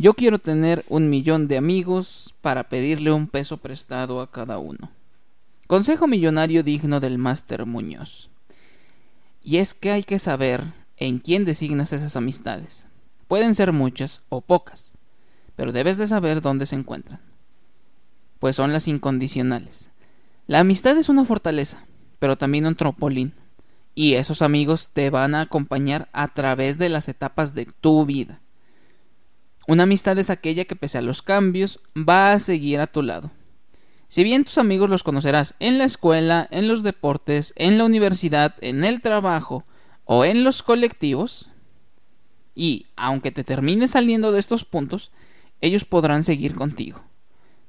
Yo quiero tener un millón de amigos para pedirle un peso prestado a cada uno. Consejo millonario digno del Máster Muñoz. Y es que hay que saber en quién designas esas amistades. Pueden ser muchas o pocas, pero debes de saber dónde se encuentran. Pues son las incondicionales. La amistad es una fortaleza, pero también un tropolín. Y esos amigos te van a acompañar a través de las etapas de tu vida. Una amistad es aquella que pese a los cambios va a seguir a tu lado. Si bien tus amigos los conocerás en la escuela, en los deportes, en la universidad, en el trabajo o en los colectivos, y aunque te termines saliendo de estos puntos, ellos podrán seguir contigo,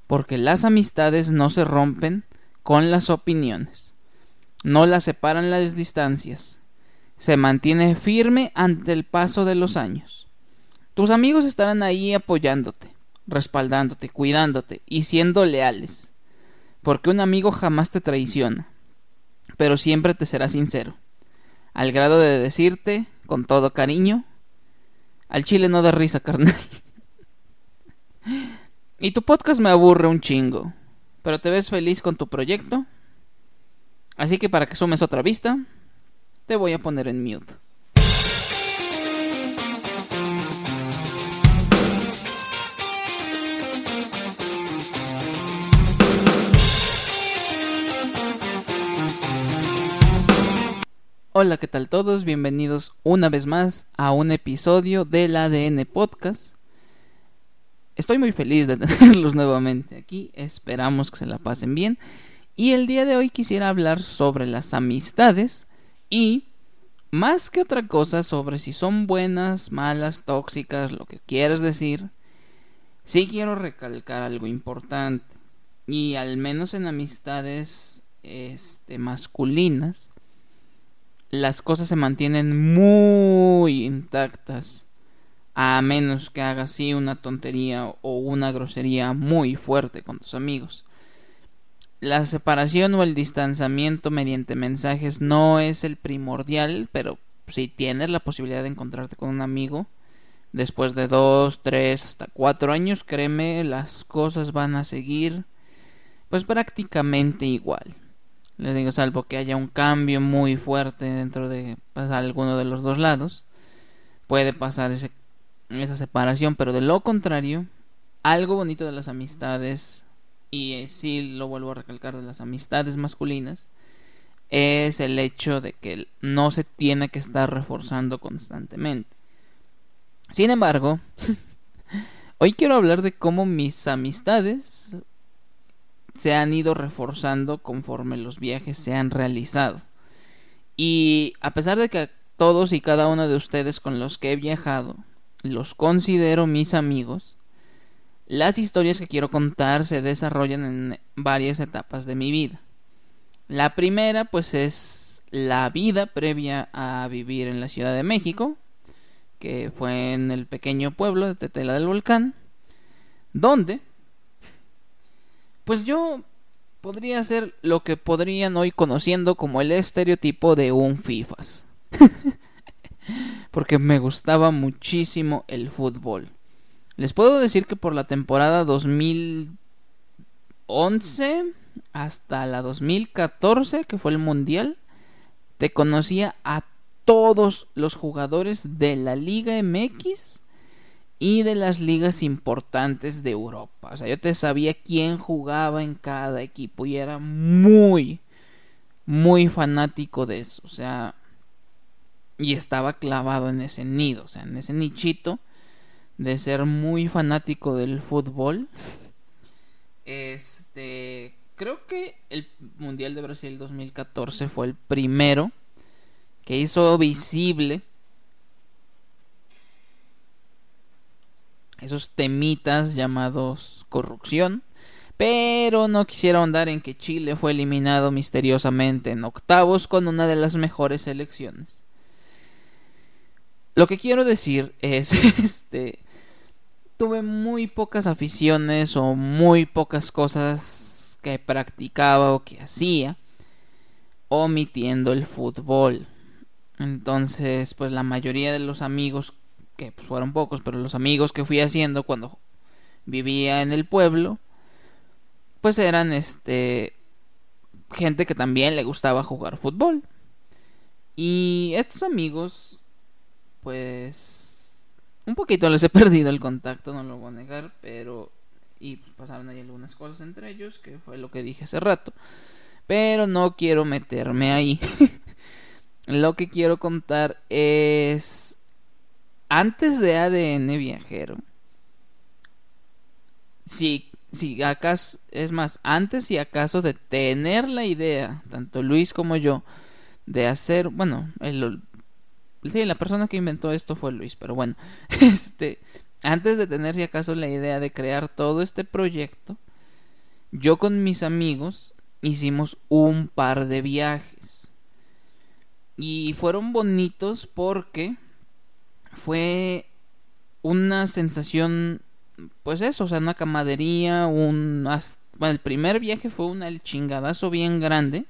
porque las amistades no se rompen con las opiniones, no las separan las distancias, se mantiene firme ante el paso de los años. Tus amigos estarán ahí apoyándote, respaldándote, cuidándote y siendo leales porque un amigo jamás te traiciona, pero siempre te será sincero, al grado de decirte, con todo cariño, al chile no da risa, carnal. y tu podcast me aburre un chingo, pero te ves feliz con tu proyecto, así que para que sumes otra vista, te voy a poner en mute. Hola, ¿qué tal todos? Bienvenidos una vez más a un episodio del ADN Podcast. Estoy muy feliz de tenerlos nuevamente aquí, esperamos que se la pasen bien. Y el día de hoy quisiera hablar sobre las amistades y, más que otra cosa, sobre si son buenas, malas, tóxicas, lo que quieras decir. Sí quiero recalcar algo importante. Y al menos en amistades este, masculinas las cosas se mantienen muy intactas. A menos que hagas así una tontería o una grosería muy fuerte con tus amigos. La separación o el distanciamiento mediante mensajes no es el primordial, pero si tienes la posibilidad de encontrarte con un amigo, después de dos, tres, hasta cuatro años, créeme, las cosas van a seguir pues prácticamente igual. Les digo, salvo que haya un cambio muy fuerte dentro de pues, alguno de los dos lados, puede pasar esa separación, pero de lo contrario, algo bonito de las amistades, y sí lo vuelvo a recalcar de las amistades masculinas, es el hecho de que no se tiene que estar reforzando constantemente. Sin embargo, hoy quiero hablar de cómo mis amistades se han ido reforzando conforme los viajes se han realizado. Y a pesar de que todos y cada uno de ustedes con los que he viajado los considero mis amigos, las historias que quiero contar se desarrollan en varias etapas de mi vida. La primera pues es la vida previa a vivir en la Ciudad de México, que fue en el pequeño pueblo de Tetela del Volcán, donde pues yo podría ser lo que podrían hoy conociendo como el estereotipo de un FIFAs. Porque me gustaba muchísimo el fútbol. Les puedo decir que por la temporada 2011 hasta la 2014, que fue el Mundial, te conocía a todos los jugadores de la Liga MX y de las ligas importantes de Europa. O sea, yo te sabía quién jugaba en cada equipo y era muy, muy fanático de eso. O sea, y estaba clavado en ese nido, o sea, en ese nichito de ser muy fanático del fútbol. Este, creo que el Mundial de Brasil 2014 fue el primero que hizo visible esos temitas llamados corrupción. Pero no quisiera ahondar en que Chile fue eliminado misteriosamente en octavos con una de las mejores selecciones. Lo que quiero decir es, este, tuve muy pocas aficiones o muy pocas cosas que practicaba o que hacía, omitiendo el fútbol. Entonces, pues la mayoría de los amigos que pues, fueron pocos, pero los amigos que fui haciendo cuando vivía en el pueblo, pues eran este gente que también le gustaba jugar fútbol. Y estos amigos, pues un poquito les he perdido el contacto, no lo voy a negar, pero y pasaron ahí algunas cosas entre ellos, que fue lo que dije hace rato. Pero no quiero meterme ahí. lo que quiero contar es antes de ADN viajero. Si si acaso, es más, antes y acaso de tener la idea, tanto Luis como yo, de hacer, bueno, el, sí, la persona que inventó esto fue Luis, pero bueno, este, antes de tener si acaso la idea de crear todo este proyecto, yo con mis amigos hicimos un par de viajes. Y fueron bonitos porque fue una sensación pues eso, o sea, una camadería, un... Bueno, el primer viaje fue un el chingadazo bien grande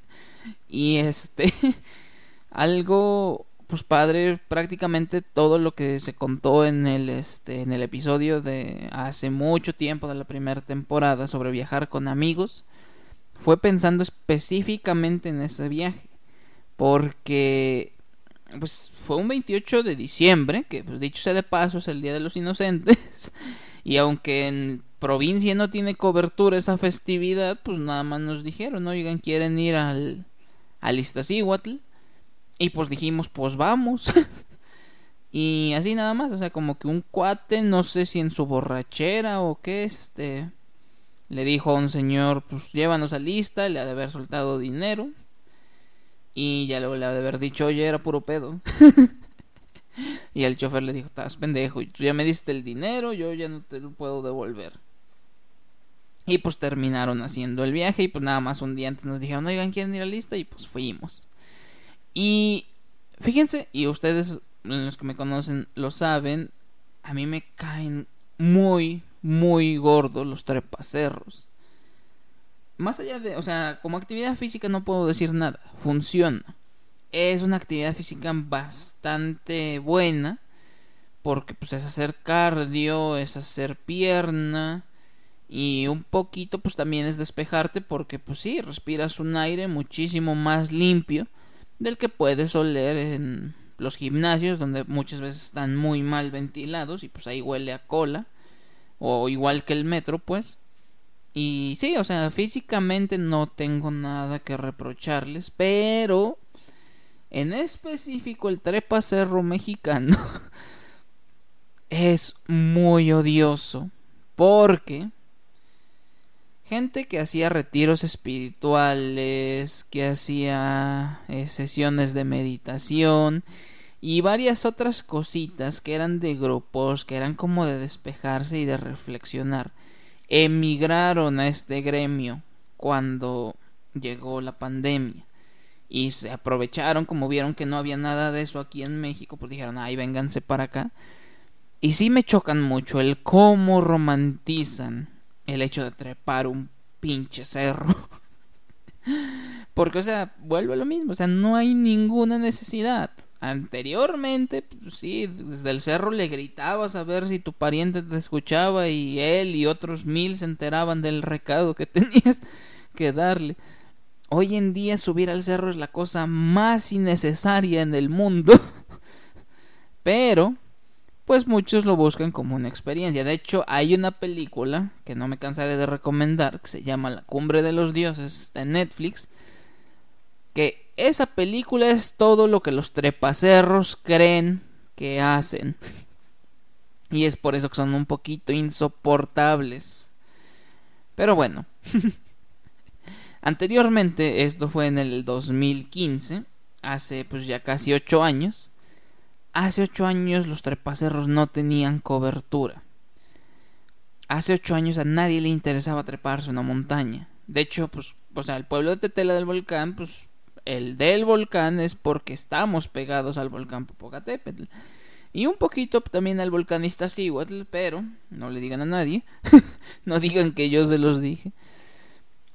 y este algo pues padre prácticamente todo lo que se contó en el este en el episodio de hace mucho tiempo de la primera temporada sobre viajar con amigos fue pensando específicamente en ese viaje porque pues fue un 28 de diciembre que pues dicho sea de paso es el día de los inocentes y aunque en provincia no tiene cobertura esa festividad, pues nada más nos dijeron, oigan, quieren ir al, al Iztaccíhuatl. Y pues dijimos, pues vamos. y así nada más, o sea, como que un cuate, no sé si en su borrachera o qué, este, le dijo a un señor, pues llévanos a lista, le ha de haber soltado dinero. Y ya luego le ha de haber dicho, oye, era puro pedo. Y el chofer le dijo, estás pendejo, tú ya me diste el dinero, yo ya no te lo puedo devolver. Y pues terminaron haciendo el viaje y pues nada más un día antes nos dijeron, oigan, ¿quieren ir a lista? Y pues fuimos. Y fíjense, y ustedes, los que me conocen, lo saben, a mí me caen muy, muy gordos los trepacerros. Más allá de, o sea, como actividad física no puedo decir nada, funciona. Es una actividad física bastante buena porque pues es hacer cardio, es hacer pierna y un poquito pues también es despejarte porque pues sí, respiras un aire muchísimo más limpio del que puedes oler en los gimnasios donde muchas veces están muy mal ventilados y pues ahí huele a cola o igual que el metro pues y sí, o sea, físicamente no tengo nada que reprocharles, pero en específico el trepa cerro mexicano es muy odioso porque gente que hacía retiros espirituales, que hacía eh, sesiones de meditación y varias otras cositas que eran de grupos, que eran como de despejarse y de reflexionar, emigraron a este gremio cuando llegó la pandemia y se aprovecharon como vieron que no había nada de eso aquí en México, pues dijeron, ay, vénganse para acá. Y sí me chocan mucho el cómo romantizan el hecho de trepar un pinche cerro. Porque, o sea, vuelve lo mismo, o sea, no hay ninguna necesidad. Anteriormente, pues, sí, desde el cerro le gritabas a ver si tu pariente te escuchaba y él y otros mil se enteraban del recado que tenías que darle. Hoy en día subir al cerro es la cosa más innecesaria en el mundo. Pero, pues muchos lo buscan como una experiencia. De hecho, hay una película que no me cansaré de recomendar, que se llama La Cumbre de los Dioses, está en Netflix. Que esa película es todo lo que los trepacerros creen que hacen. Y es por eso que son un poquito insoportables. Pero bueno. Anteriormente, esto fue en el 2015, hace pues ya casi 8 años. Hace 8 años los trepacerros no tenían cobertura. Hace 8 años a nadie le interesaba treparse una montaña. De hecho, pues, o sea, el pueblo de Tetela del Volcán, pues, el del volcán es porque estamos pegados al volcán Popocatépetl. Y un poquito también al volcán Iztaccíhuatl, pero no le digan a nadie. no digan que yo se los dije.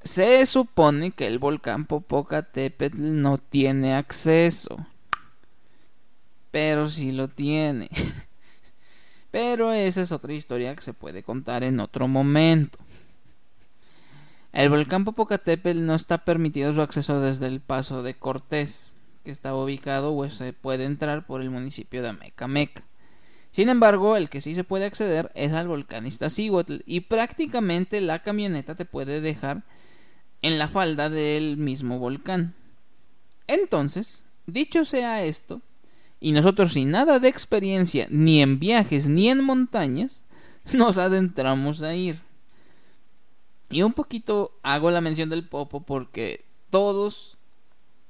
Se supone que el volcán Popocatépetl no tiene acceso. Pero sí lo tiene. Pero esa es otra historia que se puede contar en otro momento. El volcán Popocatépetl no está permitido su acceso desde el paso de Cortés, que está ubicado o se puede entrar por el municipio de Amecameca. Sin embargo, el que sí se puede acceder es al volcán Iztaccíhuatl y prácticamente la camioneta te puede dejar en la falda del mismo volcán. Entonces, dicho sea esto, y nosotros sin nada de experiencia ni en viajes ni en montañas, nos adentramos a ir. Y un poquito hago la mención del Popo porque todos,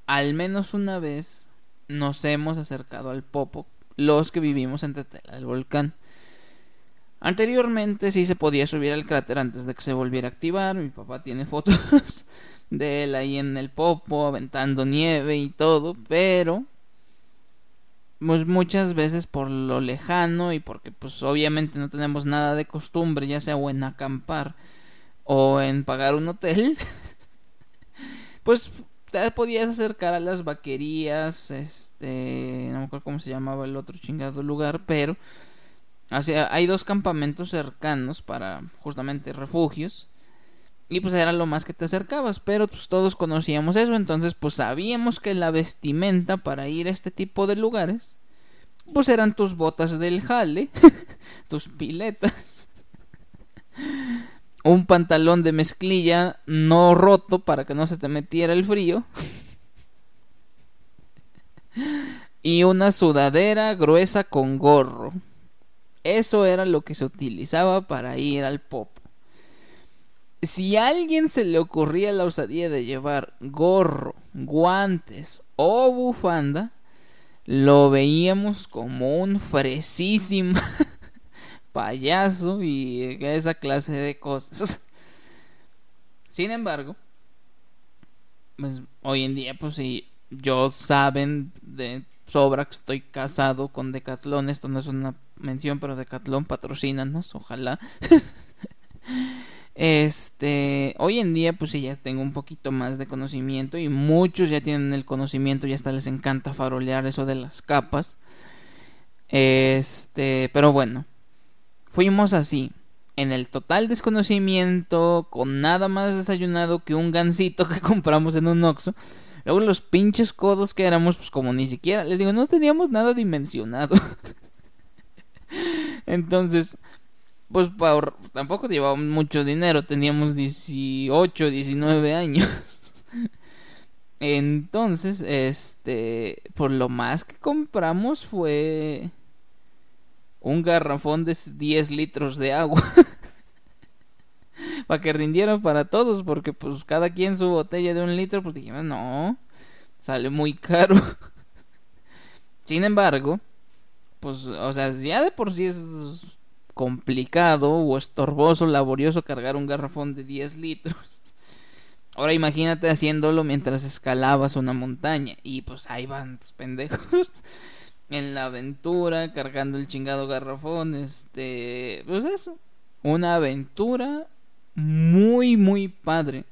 al menos una vez, nos hemos acercado al Popo, los que vivimos en Tetela del volcán. Anteriormente sí se podía subir al cráter antes de que se volviera a activar. Mi papá tiene fotos de él ahí en el Popo, aventando nieve y todo, pero pues muchas veces por lo lejano y porque pues obviamente no tenemos nada de costumbre, ya sea o acampar o en pagar un hotel, pues te podías acercar a las vaquerías, este, no me acuerdo cómo se llamaba el otro chingado lugar, pero hay dos campamentos cercanos para justamente refugios y pues era lo más que te acercabas, pero pues todos conocíamos eso, entonces pues sabíamos que la vestimenta para ir a este tipo de lugares pues eran tus botas del jale, tus piletas, un pantalón de mezclilla no roto para que no se te metiera el frío. Y una sudadera gruesa con gorro. Eso era lo que se utilizaba para ir al pop. Si a alguien se le ocurría la osadía de llevar gorro, guantes o bufanda, lo veíamos como un fresísimo payaso y esa clase de cosas. Sin embargo, pues hoy en día, pues si yo saben de sobra que estoy casado con Decathlon, esto no es una mención, pero Decathlon patrocínanos, ojalá. Este, hoy en día pues sí ya tengo un poquito más de conocimiento y muchos ya tienen el conocimiento y hasta les encanta farolear eso de las capas. Este, pero bueno, fuimos así, en el total desconocimiento, con nada más desayunado que un gansito que compramos en un Oxxo. Luego los pinches codos que éramos, pues como ni siquiera, les digo, no teníamos nada dimensionado. Entonces, pues tampoco llevábamos mucho dinero, teníamos 18, 19 años. Entonces, este, por lo más que compramos fue un garrafón de 10 litros de agua. para que rindiera para todos, porque pues cada quien su botella de un litro, pues dijimos, no, sale muy caro. Sin embargo, pues, o sea, ya de por sí es complicado o estorboso, laborioso cargar un garrafón de 10 litros. Ahora imagínate haciéndolo mientras escalabas una montaña. Y pues ahí van tus pendejos. En la aventura, cargando el chingado garrafón. Este. Pues eso. Una aventura muy, muy padre.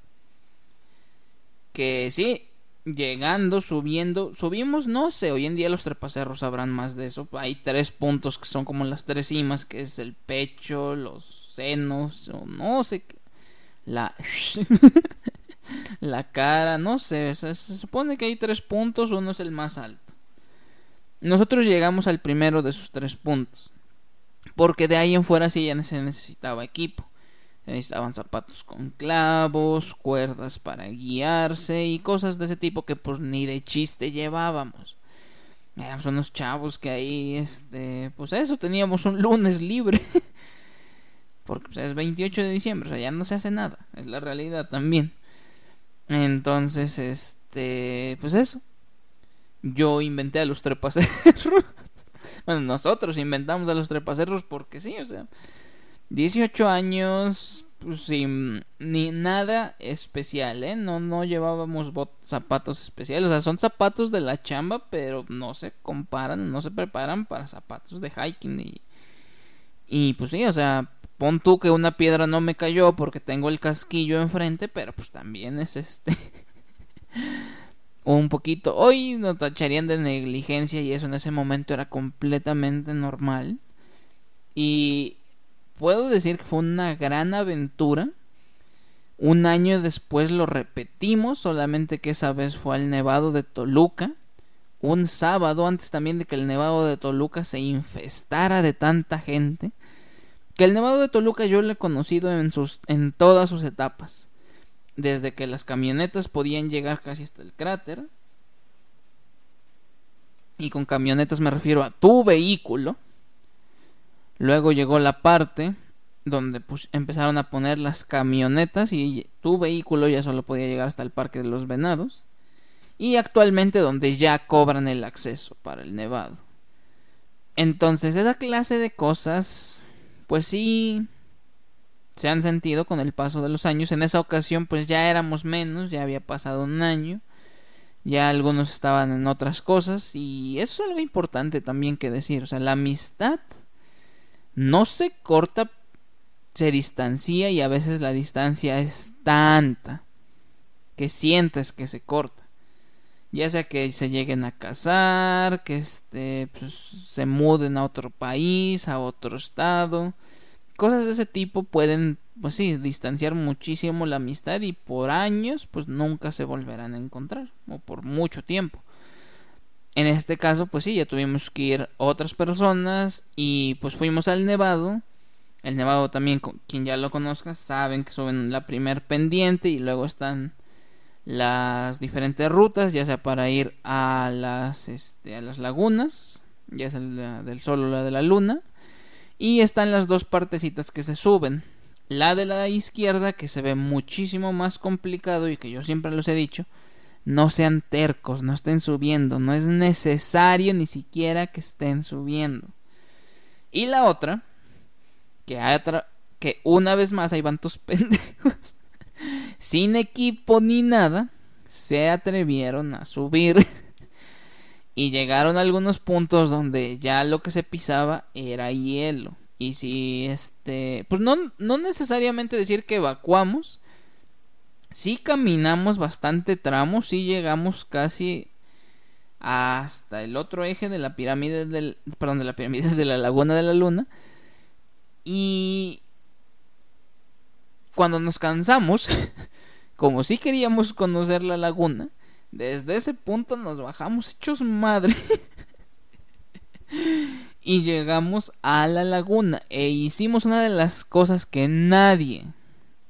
Que sí, llegando, subiendo, subimos, no sé, hoy en día los trepacerros sabrán más de eso. Hay tres puntos que son como las tres cimas, que es el pecho, los senos, o no sé, la la cara, no sé, se, supone que hay tres puntos, uno es el más alto. Nosotros llegamos al primero de esos tres puntos, porque de ahí en fuera sí ya se necesitaba equipo. Necesitaban zapatos con clavos, cuerdas para guiarse y cosas de ese tipo que pues ni de chiste llevábamos. Éramos unos chavos que ahí, este, pues eso, teníamos un lunes libre. Porque pues, es 28 de diciembre, o sea, ya no se hace nada, es la realidad también. Entonces, este, pues eso. Yo inventé a los trepacerros. bueno, nosotros inventamos a los trepacerros porque sí, o sea, 18 años, pues sin ni nada especial, ¿eh? No, no llevábamos zapatos especiales, o sea, son zapatos de la chamba, pero no se comparan, no se preparan para zapatos de hiking y, y pues sí, o sea, pon tú que una piedra no me cayó porque tengo el casquillo enfrente, pero pues también es este un poquito. Hoy nos tacharían de negligencia y eso en ese momento era completamente normal. y puedo decir que fue una gran aventura. Un año después lo repetimos, solamente que esa vez fue al Nevado de Toluca. Un sábado antes también de que el Nevado de Toluca se infestara de tanta gente. Que el Nevado de Toluca yo lo he conocido en, sus, en todas sus etapas. Desde que las camionetas podían llegar casi hasta el cráter. Y con camionetas me refiero a tu vehículo. Luego llegó la parte donde pues, empezaron a poner las camionetas y tu vehículo ya solo podía llegar hasta el Parque de los Venados. Y actualmente donde ya cobran el acceso para el Nevado. Entonces, esa clase de cosas, pues sí, se han sentido con el paso de los años. En esa ocasión, pues ya éramos menos, ya había pasado un año. Ya algunos estaban en otras cosas. Y eso es algo importante también que decir. O sea, la amistad no se corta, se distancia y a veces la distancia es tanta que sientes que se corta. Ya sea que se lleguen a casar, que este, pues, se muden a otro país, a otro estado. Cosas de ese tipo pueden, pues sí, distanciar muchísimo la amistad y por años, pues nunca se volverán a encontrar, o por mucho tiempo. En este caso, pues sí, ya tuvimos que ir otras personas y pues fuimos al Nevado. El Nevado también, quien ya lo conozca, saben que suben la primer pendiente y luego están las diferentes rutas, ya sea para ir a las, este, a las lagunas, ya sea la del sol o la de la luna. Y están las dos partecitas que se suben. La de la izquierda, que se ve muchísimo más complicado y que yo siempre los he dicho, no sean tercos, no estén subiendo, no es necesario ni siquiera que estén subiendo. Y la otra, que, hay otra, que una vez más hay vantos pendejos, sin equipo ni nada, se atrevieron a subir y llegaron a algunos puntos donde ya lo que se pisaba era hielo. Y si este, pues no, no necesariamente decir que evacuamos, sí caminamos bastante tramo, sí llegamos casi hasta el otro eje de la pirámide del perdón, de la pirámide de la laguna de la luna y cuando nos cansamos, como si queríamos conocer la laguna, desde ese punto nos bajamos hechos madre. y llegamos a la laguna e hicimos una de las cosas que nadie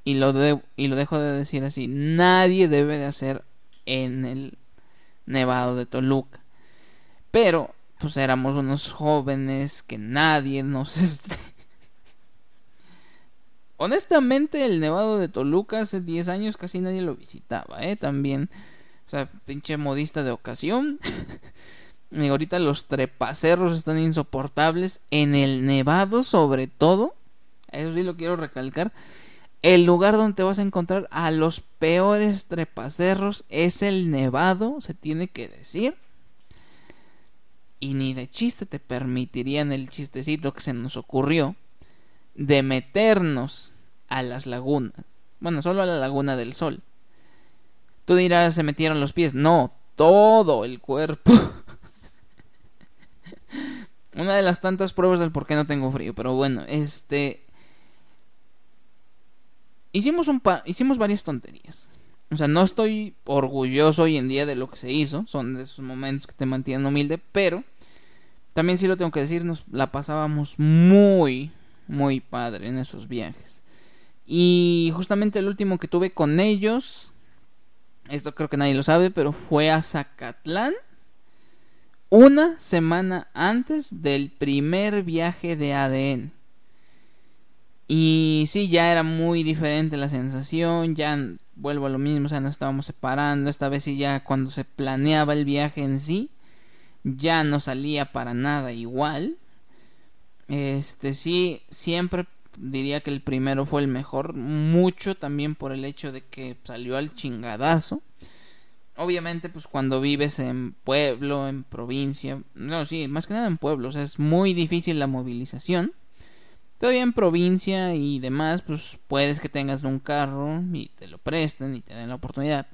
y lo, y lo dejo de decir así, nadie debe de hacer en el Nevado de Toluca. Pero, pues éramos unos jóvenes que nadie nos... Este... Honestamente, el Nevado de Toluca hace 10 años casi nadie lo visitaba, ¿eh? También, o sea, pinche modista de ocasión. y ahorita los trepacerros están insoportables. En el Nevado, sobre todo, eso sí lo quiero recalcar el lugar donde vas a encontrar a los peores trepacerros es el Nevado, se tiene que decir. Y ni de chiste te permitirían el chistecito que se nos ocurrió de meternos a las lagunas. Bueno, solo a la laguna del sol. Tú dirás, se metieron los pies. No, todo el cuerpo. Una de las tantas pruebas del por qué no tengo frío. Pero bueno, este hicimos, un hicimos varias tonterías. O sea, no estoy orgulloso hoy en día de lo que se hizo. Son de esos momentos que te mantienen humilde. Pero también sí lo tengo que decir, nos la pasábamos muy, muy padre en esos viajes. Y justamente el último que tuve con ellos, esto creo que nadie lo sabe, pero fue a Zacatlán. Una semana antes del primer viaje de ADN. Y sí, ya era muy diferente la sensación, ya vuelvo a lo mismo, o sea, nos estábamos separando, esta vez sí ya cuando se planeaba el viaje en sí, ya no salía para nada igual. Este sí, siempre diría que el primero fue el mejor, mucho también por el hecho de que salió al chingadazo. Obviamente, pues cuando vives en pueblo, en provincia, no, sí, más que nada en pueblo, o sea, es muy difícil la movilización. Todavía en provincia y demás, pues puedes que tengas un carro y te lo presten y te den la oportunidad.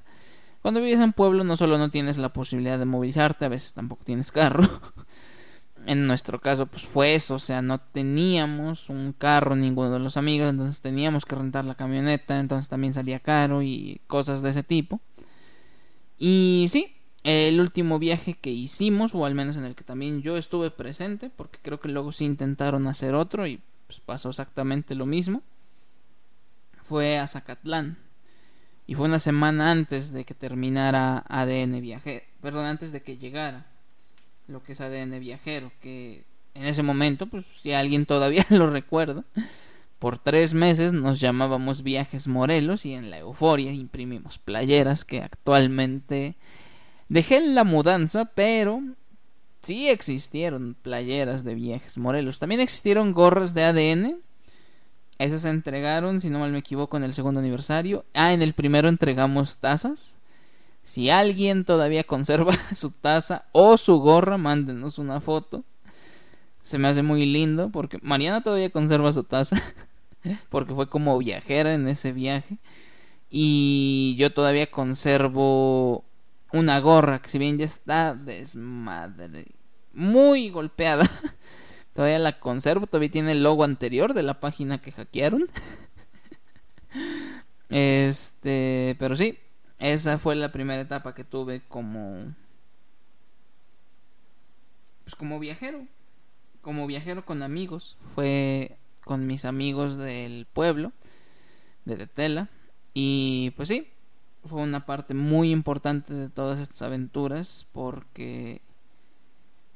Cuando vives en pueblo no solo no tienes la posibilidad de movilizarte, a veces tampoco tienes carro. en nuestro caso pues fue eso, o sea, no teníamos un carro ninguno de los amigos, entonces teníamos que rentar la camioneta, entonces también salía caro y cosas de ese tipo. Y sí, el último viaje que hicimos, o al menos en el que también yo estuve presente, porque creo que luego sí intentaron hacer otro y pues pasó exactamente lo mismo, fue a Zacatlán. Y fue una semana antes de que terminara ADN viaje, perdón, antes de que llegara lo que es ADN viajero, que en ese momento, pues si alguien todavía lo recuerda, por tres meses nos llamábamos Viajes Morelos y en la euforia imprimimos playeras que actualmente dejé en la mudanza, pero sí existieron playeras de Viajes Morelos. También existieron gorras de ADN. Esas se entregaron, si no mal me equivoco, en el segundo aniversario. Ah, en el primero entregamos tazas. Si alguien todavía conserva su taza o su gorra, mándenos una foto. Se me hace muy lindo porque Mariana todavía conserva su taza porque fue como viajera en ese viaje. Y yo todavía conservo una gorra que si bien ya está desmadre, muy golpeada. todavía la conservo, todavía tiene el logo anterior de la página que hackearon. este, pero sí, esa fue la primera etapa que tuve como pues como viajero, como viajero con amigos, fue con mis amigos del pueblo de Tetela. Y pues sí, fue una parte muy importante de todas estas aventuras porque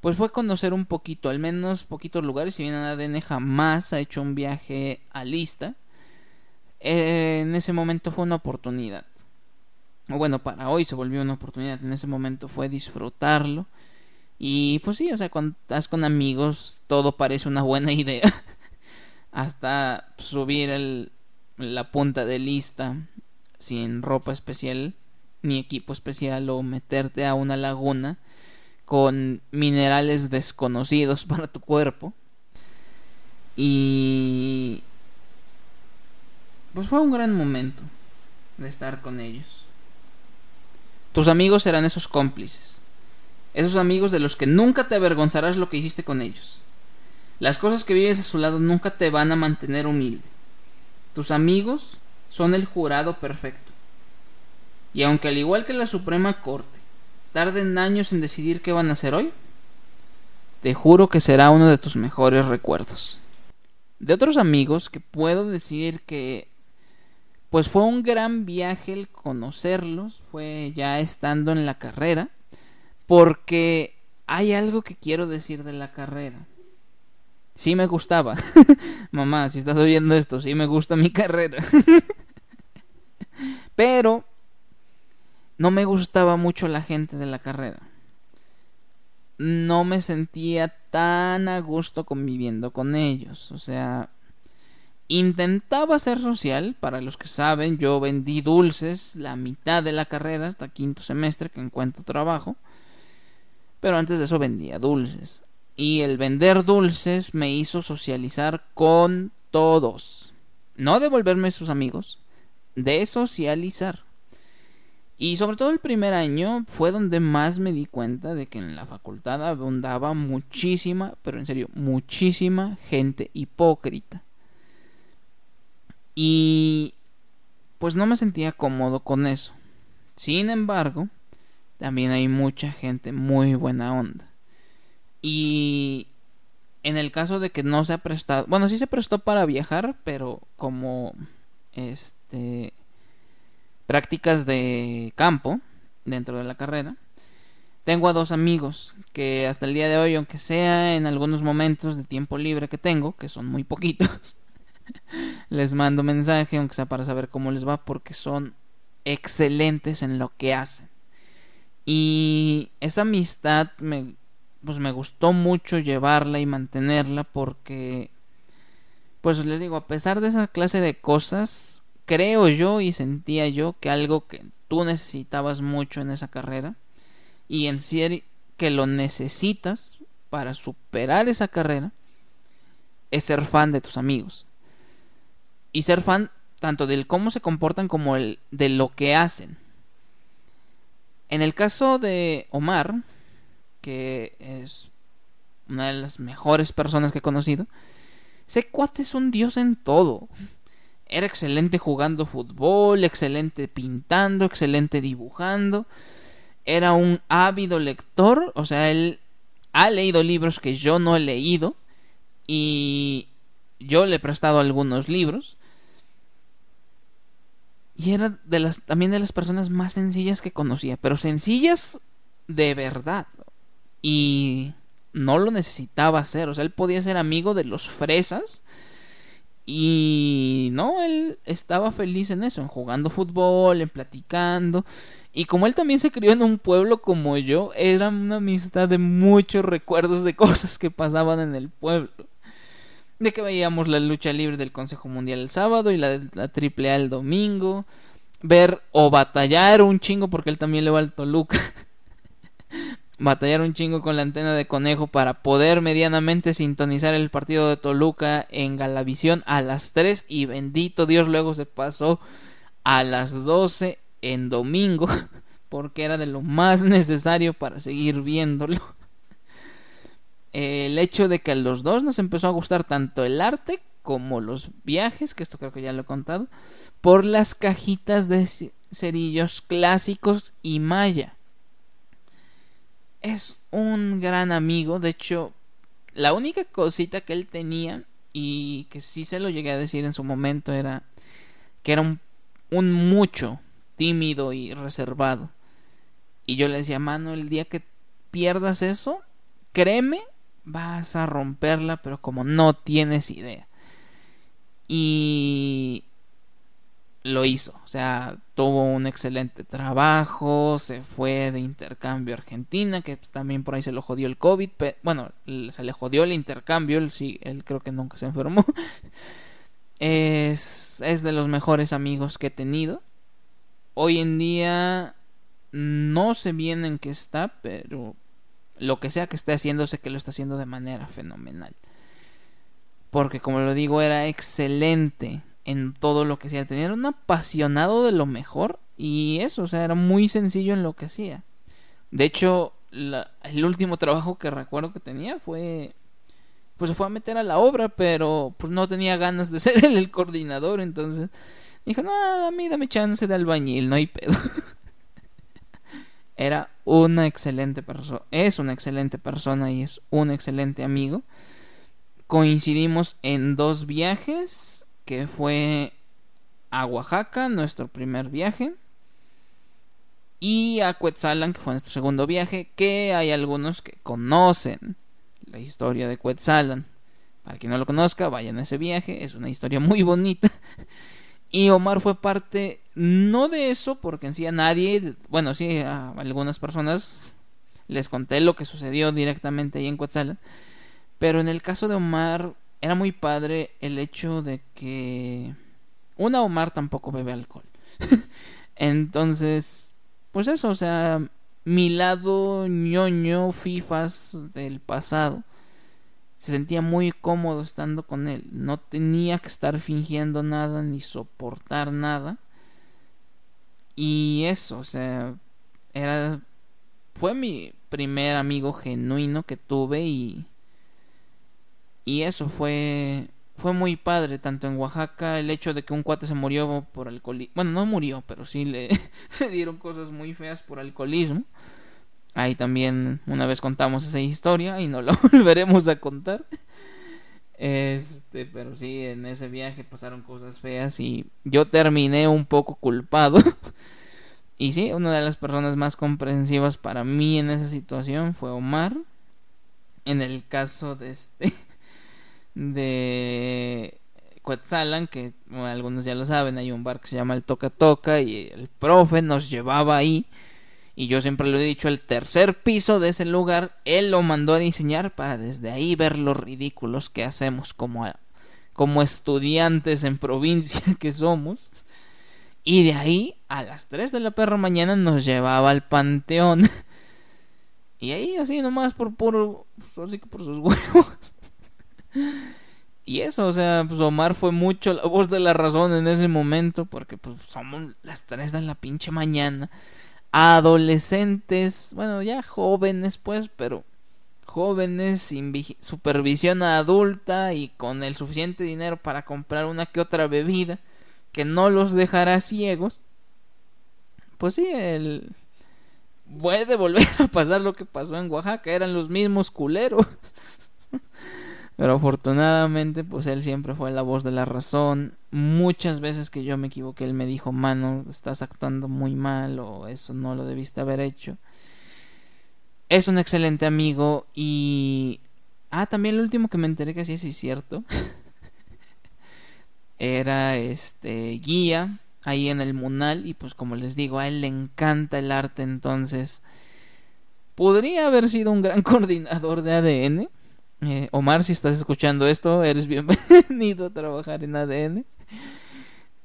pues fue conocer un poquito, al menos poquitos lugares, si bien ADN jamás ha hecho un viaje a lista, en ese momento fue una oportunidad o bueno, para hoy se volvió una oportunidad, en ese momento fue disfrutarlo. Y pues sí, o sea, cuando estás con amigos, todo parece una buena idea. Hasta subir el, la punta de lista sin ropa especial ni equipo especial o meterte a una laguna con minerales desconocidos para tu cuerpo. Y pues fue un gran momento de estar con ellos. Tus amigos serán esos cómplices, esos amigos de los que nunca te avergonzarás lo que hiciste con ellos. Las cosas que vives a su lado nunca te van a mantener humilde. Tus amigos son el jurado perfecto. Y aunque al igual que la Suprema Corte tarden años en decidir qué van a hacer hoy, te juro que será uno de tus mejores recuerdos. De otros amigos que puedo decir que pues fue un gran viaje el conocerlos, fue ya estando en la carrera, porque hay algo que quiero decir de la carrera. Sí me gustaba. Mamá, si estás oyendo esto, sí me gusta mi carrera. Pero no me gustaba mucho la gente de la carrera. No me sentía tan a gusto conviviendo con ellos. O sea, Intentaba ser social, para los que saben, yo vendí dulces la mitad de la carrera hasta quinto semestre que encuentro trabajo, pero antes de eso vendía dulces. Y el vender dulces me hizo socializar con todos. No devolverme sus amigos, de socializar. Y sobre todo el primer año fue donde más me di cuenta de que en la facultad abundaba muchísima, pero en serio, muchísima gente hipócrita. Y pues no me sentía cómodo con eso. Sin embargo, también hay mucha gente muy buena onda. Y en el caso de que no se ha prestado, bueno, sí se prestó para viajar, pero como este prácticas de campo dentro de la carrera. Tengo a dos amigos que hasta el día de hoy, aunque sea en algunos momentos de tiempo libre que tengo, que son muy poquitos, les mando mensaje, aunque sea para saber cómo les va, porque son excelentes en lo que hacen. Y esa amistad me, pues me gustó mucho llevarla y mantenerla porque, pues les digo, a pesar de esa clase de cosas, creo yo y sentía yo que algo que tú necesitabas mucho en esa carrera y en serio que lo necesitas para superar esa carrera es ser fan de tus amigos y ser fan tanto del cómo se comportan como el, de lo que hacen. En el caso de Omar, que es una de las mejores personas que he conocido. Ese es un dios en todo. Era excelente jugando fútbol, excelente pintando, excelente dibujando. Era un ávido lector, o sea, él ha leído libros que yo no he leído y yo le he prestado algunos libros. Y era de las también de las personas más sencillas que conocía, pero sencillas de verdad. Y no lo necesitaba hacer, o sea, él podía ser amigo de los fresas y no, él estaba feliz en eso, en jugando fútbol, en platicando. Y como él también se crió en un pueblo como yo, era una amistad de muchos recuerdos de cosas que pasaban en el pueblo. De que veíamos la lucha libre del Consejo Mundial el sábado y la de la AAA el domingo. Ver o batallar un chingo porque él también le va al Toluca. batallar un chingo con la antena de conejo para poder medianamente sintonizar el partido de Toluca en Galavisión a las 3 y bendito Dios luego se pasó a las 12 en domingo porque era de lo más necesario para seguir viéndolo. El hecho de que a los dos nos empezó a gustar tanto el arte como los viajes, que esto creo que ya lo he contado, por las cajitas de cerillos clásicos y maya es un gran amigo. De hecho, la única cosita que él tenía y que sí se lo llegué a decir en su momento era que era un, un mucho tímido y reservado. Y yo le decía, mano, el día que pierdas eso, créeme, vas a romperla, pero como no tienes idea. Y lo hizo. O sea, tuvo un excelente trabajo, se fue de intercambio a Argentina, que pues, también por ahí se lo jodió el COVID. bueno, se le jodió el intercambio, él, sí, él creo que nunca se enfermó. es, es de los mejores amigos que he tenido. Hoy en día no sé bien en qué está, pero lo que sea que esté haciendo, sé que lo está haciendo de manera fenomenal. Porque como lo digo, era excelente en todo lo que hacía. Tenía un apasionado de lo mejor y eso, o sea, era muy sencillo en lo que hacía. De hecho, el último trabajo que recuerdo que tenía fue pues se fue a meter a la obra, pero pues no tenía ganas de ser el, coordinador, entonces dijo, "No, a mí dame chance de albañil, no hay pedo." Era una excelente persona, es una excelente persona y es un excelente amigo. Coincidimos en dos viajes que fue a Oaxaca, nuestro primer viaje, y a Quetzalan, que fue nuestro segundo viaje, que hay algunos que conocen la historia de Quetzalan. Para quien no lo conozca, vayan a ese viaje, es una historia muy bonita. Y Omar fue parte, no de eso, porque en sí a nadie, bueno, sí a algunas personas les conté lo que sucedió directamente ahí en Quetzalan. Pero en el caso de Omar era muy padre el hecho de que una Omar tampoco bebe alcohol. Entonces, pues eso, o sea, mi lado ñoño fifas del pasado se sentía muy cómodo estando con él. No tenía que estar fingiendo nada ni soportar nada. Y eso, o sea, era fue mi primer amigo genuino que tuve y y eso fue fue muy padre, tanto en Oaxaca, el hecho de que un cuate se murió por alcoholismo. Bueno, no murió, pero sí le, dieron cosas muy feas por alcoholismo. Ahí también una vez contamos esa historia y no la volveremos a contar. Este, pero sí, en ese viaje pasaron cosas feas y yo terminé un poco culpado. y sí, una de las personas más comprensivas para mí en esa situación fue Omar. En el caso de este de Quetzalan, que algunos ya lo saben, hay un bar que se llama el Toca Toca y el profe nos llevaba ahí. Y yo siempre lo he dicho, el tercer piso de ese lugar, él lo mandó a diseñar para desde ahí ver los ridículos que hacemos como, como estudiantes en provincia que somos. Y de ahí, a las 3 de la perra mañana, nos llevaba al panteón. y ahí, así nomás, por puro. Así que por sus huevos. Y eso, o sea, pues Omar fue mucho la voz de la razón en ese momento, porque pues somos las 3 de la pinche mañana. Adolescentes, bueno, ya jóvenes pues, pero jóvenes sin supervisión adulta y con el suficiente dinero para comprar una que otra bebida que no los dejará ciegos, pues sí, el puede volver a pasar lo que pasó en Oaxaca, eran los mismos culeros. Pero afortunadamente, pues él siempre fue la voz de la razón. Muchas veces que yo me equivoqué, él me dijo, mano, estás actuando muy mal o eso no lo debiste haber hecho. Es un excelente amigo y... Ah, también el último que me enteré que sí es cierto. Era este guía ahí en el Munal y pues como les digo, a él le encanta el arte, entonces podría haber sido un gran coordinador de ADN eh, Omar, si estás escuchando esto, eres bienvenido a trabajar en ADN.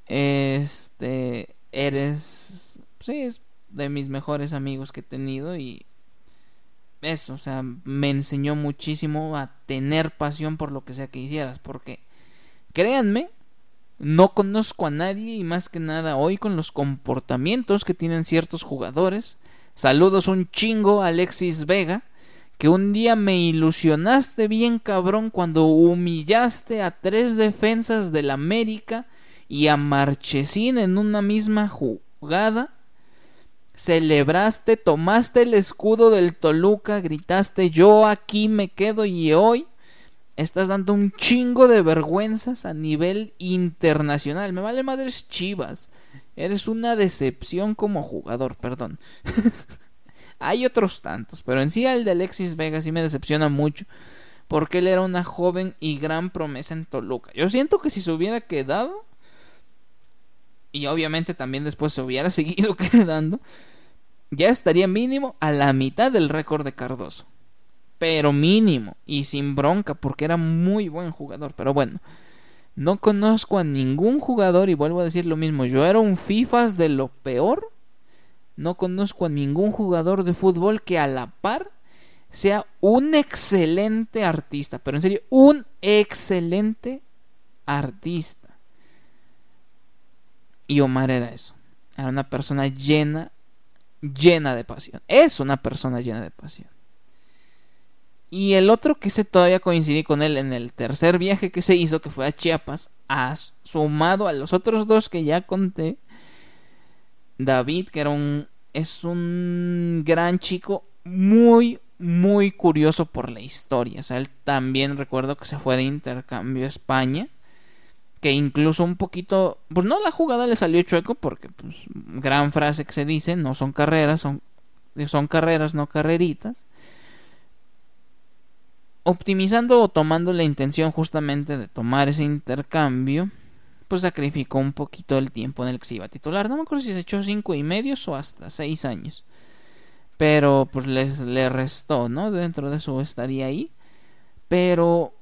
Este, eres, sí, es de mis mejores amigos que he tenido y eso, o sea, me enseñó muchísimo a tener pasión por lo que sea que hicieras, porque créanme, no conozco a nadie y más que nada hoy con los comportamientos que tienen ciertos jugadores. Saludos un chingo a Alexis Vega que un día me ilusionaste bien cabrón cuando humillaste a tres defensas del América y a Marchesín en una misma jugada. Celebraste, tomaste el escudo del Toluca, gritaste yo aquí me quedo y hoy estás dando un chingo de vergüenzas a nivel internacional. Me vale madres chivas. Eres una decepción como jugador, perdón. Hay otros tantos, pero en sí el de Alexis Vega sí me decepciona mucho. Porque él era una joven y gran promesa en Toluca. Yo siento que si se hubiera quedado. Y obviamente también después se hubiera seguido quedando. Ya estaría mínimo a la mitad del récord de Cardoso. Pero mínimo. Y sin bronca. Porque era muy buen jugador. Pero bueno. No conozco a ningún jugador. Y vuelvo a decir lo mismo. Yo era un FIFAs de lo peor no conozco a ningún jugador de fútbol que a la par sea un excelente artista, pero en serio, un excelente artista. Y Omar era eso. Era una persona llena, llena de pasión. Es una persona llena de pasión. Y el otro que se todavía coincidí con él en el tercer viaje que se hizo, que fue a Chiapas, sumado a los otros dos que ya conté, David, que era un es un gran chico muy muy curioso por la historia. O sea, él también recuerdo que se fue de intercambio a España. Que incluso un poquito. Pues no, la jugada le salió chueco. Porque, pues, gran frase que se dice: no son carreras, son, son carreras, no carreritas. Optimizando o tomando la intención justamente de tomar ese intercambio pues sacrificó un poquito el tiempo en el que se iba a titular. No me acuerdo si se echó cinco y medio o hasta seis años. Pero pues les, le restó, ¿no? Dentro de su estadía ahí. Pero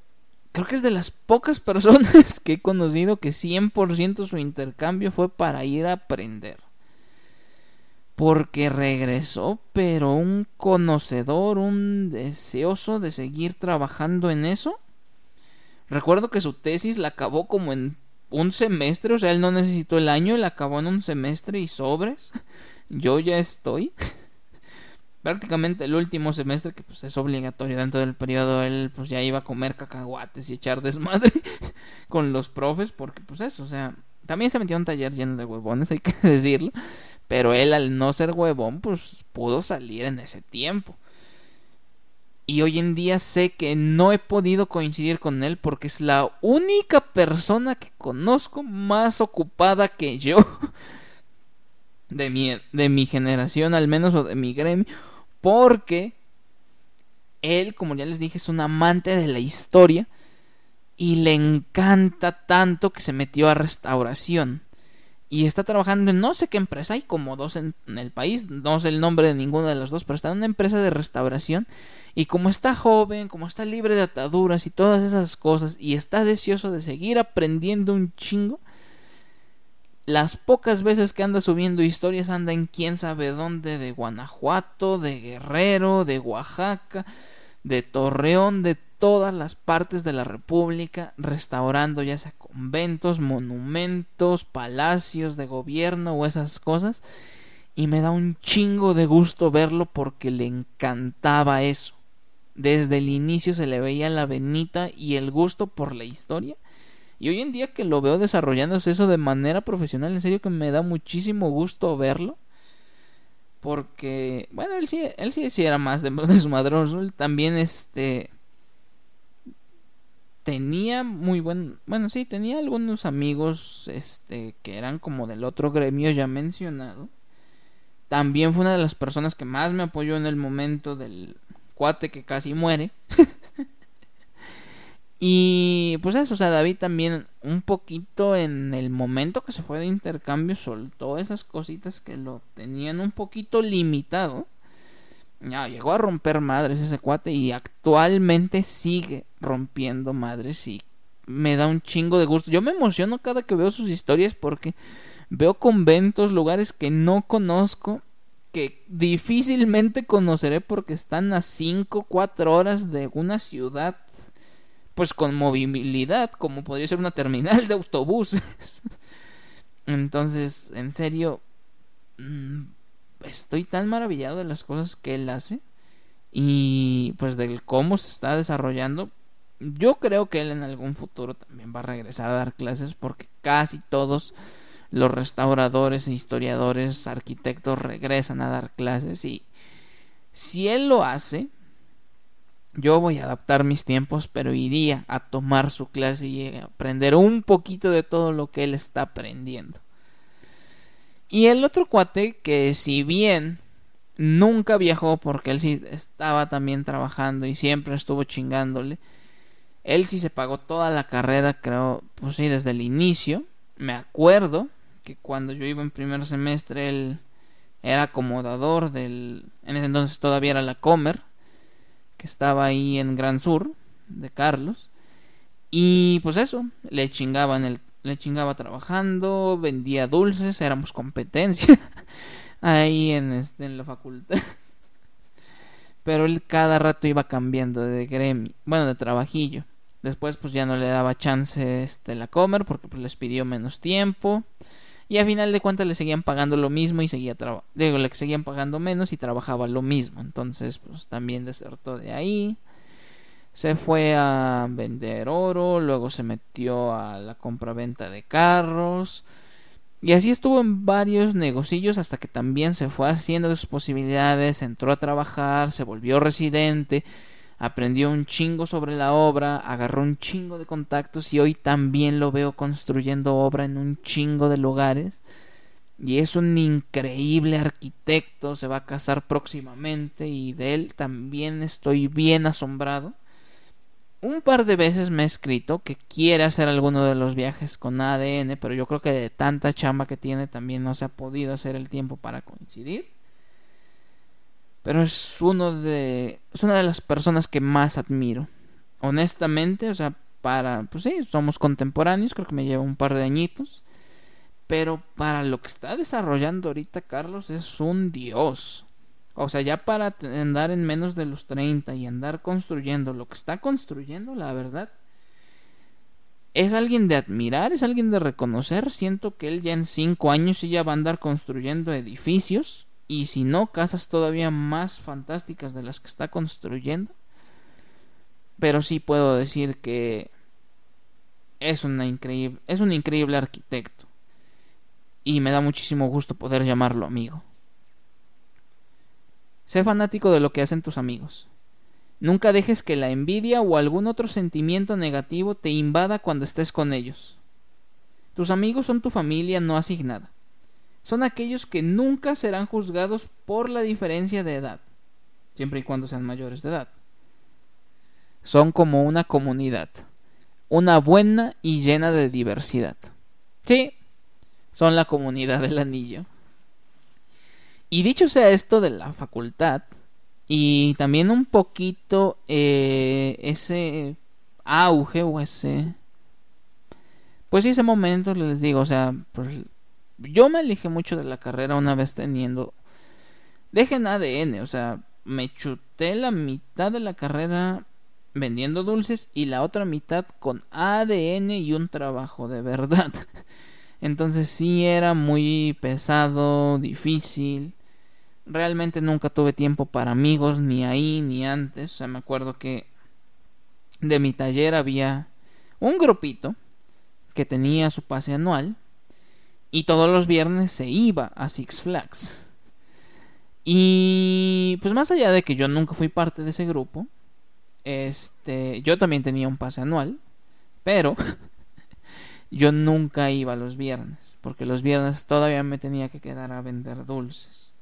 creo que es de las pocas personas que he conocido que 100% su intercambio fue para ir a aprender. Porque regresó, pero un conocedor, un deseoso de seguir trabajando en eso. Recuerdo que su tesis la acabó como en un semestre, o sea, él no necesitó el año, él acabó en un semestre y sobres. Yo ya estoy. Prácticamente el último semestre, que pues es obligatorio dentro del periodo, él pues ya iba a comer cacahuates y echar desmadre con los profes, porque pues eso, o sea, también se metió en un taller lleno de huevones, hay que decirlo. Pero él al no ser huevón, pues pudo salir en ese tiempo y hoy en día sé que no he podido coincidir con él porque es la única persona que conozco más ocupada que yo de mi, de mi generación al menos o de mi gremio porque él como ya les dije es un amante de la historia y le encanta tanto que se metió a restauración y está trabajando en no sé qué empresa, hay como dos en, el país, no sé el nombre de ninguna de las dos, pero está en una empresa de restauración y como está joven, como está libre de ataduras y todas esas cosas y está deseoso de seguir aprendiendo un chingo, las pocas veces que anda subiendo historias anda en quién sabe dónde, de Guanajuato, de Guerrero, de Oaxaca, de Torreón, de todas las partes de la República, restaurando ya sea conventos, monumentos, palacios de gobierno o esas cosas. Y me da un chingo de gusto verlo porque le encantaba eso. desde el inicio se le veía la venita y el gusto por la historia. Y hoy en día que lo veo desarrollándose eso de manera profesional, en serio que me da muchísimo gusto verlo. Porque, bueno, él sí, él sí, era más de, de su madrón. También este tenía muy buen, bueno, sí, tenía algunos amigos este que eran como del otro gremio ya mencionado. También fue una de las personas que más me apoyó en el momento del cuate que casi muere. y pues eso, o sea, David también un poquito en el momento que se fue de intercambio soltó esas cositas que lo tenían un poquito limitado ya, llegó a romper madres ese cuate y actualmente sigue rompiendo madres y me da un chingo de gusto. Yo me emociono cada que veo sus historias porque veo conventos, lugares que no conozco, que difícilmente conoceré porque están a 5, 4 horas de una ciudad, pues con movilidad, como podría ser una terminal de autobuses. Entonces, en serio, mm, estoy tan maravillado de las cosas que él hace y pues del cómo se está desarrollando. Yo creo que él en algún futuro también va a regresar a dar clases porque casi todos los restauradores, e historiadores, arquitectos regresan a dar clases y si él lo hace, yo voy a adaptar mis tiempos, pero iría a tomar su clase y aprender un poquito de todo lo que él está aprendiendo. Y el otro cuate que si bien nunca viajó porque él sí estaba también trabajando y siempre estuvo chingándole, él sí se pagó toda la carrera, creo, pues sí, desde el inicio. Me acuerdo que cuando yo iba en primer semestre él era acomodador del... En ese entonces todavía era la Comer, que estaba ahí en Gran Sur, de Carlos. Y pues eso, le chingaban el le chingaba trabajando, vendía dulces, éramos competencia ahí en, este, en la facultad. Pero él cada rato iba cambiando de gremio, bueno, de trabajillo. Después pues ya no le daba chance este la comer porque pues les pidió menos tiempo. Y a final de cuentas le seguían pagando lo mismo y seguía digo, le seguían pagando menos y trabajaba lo mismo. Entonces, pues también desertó de ahí se fue a vender oro, luego se metió a la compra-venta de carros. Y así estuvo en varios negocios hasta que también se fue haciendo de sus posibilidades, entró a trabajar, se volvió residente, aprendió un chingo sobre la obra, agarró un chingo de contactos y hoy también lo veo construyendo obra en un chingo de lugares. Y es un increíble arquitecto, se va a casar próximamente y de él también estoy bien asombrado un par de veces me ha escrito que quiere hacer alguno de los viajes con ADN, pero yo creo que de tanta chamba que tiene también no se ha podido hacer el tiempo para coincidir. Pero es uno de es una de las personas que más admiro. Honestamente, o sea, para pues sí, somos contemporáneos, creo que me lleva un par de añitos, pero para lo que está desarrollando ahorita Carlos es un dios. O sea, ya para andar en menos de los 30 y andar construyendo lo que está construyendo, la verdad, es alguien de admirar, es alguien de reconocer. Siento que él ya en 5 años ya va a andar construyendo edificios. Y si no, casas todavía más fantásticas de las que está construyendo. Pero sí puedo decir que es, una increíble, es un increíble arquitecto. Y me da muchísimo gusto poder llamarlo amigo. Sé fanático de lo que hacen tus amigos. Nunca dejes que la envidia o algún otro sentimiento negativo te invada cuando estés con ellos. Tus amigos son tu familia no asignada. Son aquellos que nunca serán juzgados por la diferencia de edad, siempre y cuando sean mayores de edad. Son como una comunidad, una buena y llena de diversidad. Sí, son la comunidad del anillo. Y dicho sea esto de la facultad, y también un poquito eh, ese auge o ese... Pues ese momento les digo, o sea, yo me alejé mucho de la carrera una vez teniendo... Dejen ADN, o sea, me chuté la mitad de la carrera vendiendo dulces y la otra mitad con ADN y un trabajo de verdad. Entonces sí era muy pesado, difícil realmente nunca tuve tiempo para amigos, ni ahí, ni antes. O sea, me acuerdo que de mi taller había un grupito que tenía su pase anual y todos los viernes se iba a Six Flags. Y pues más allá de que yo nunca fui parte de ese grupo, este, yo también tenía un pase anual, pero yo nunca iba los viernes, porque los viernes todavía me tenía que quedar a vender dulces.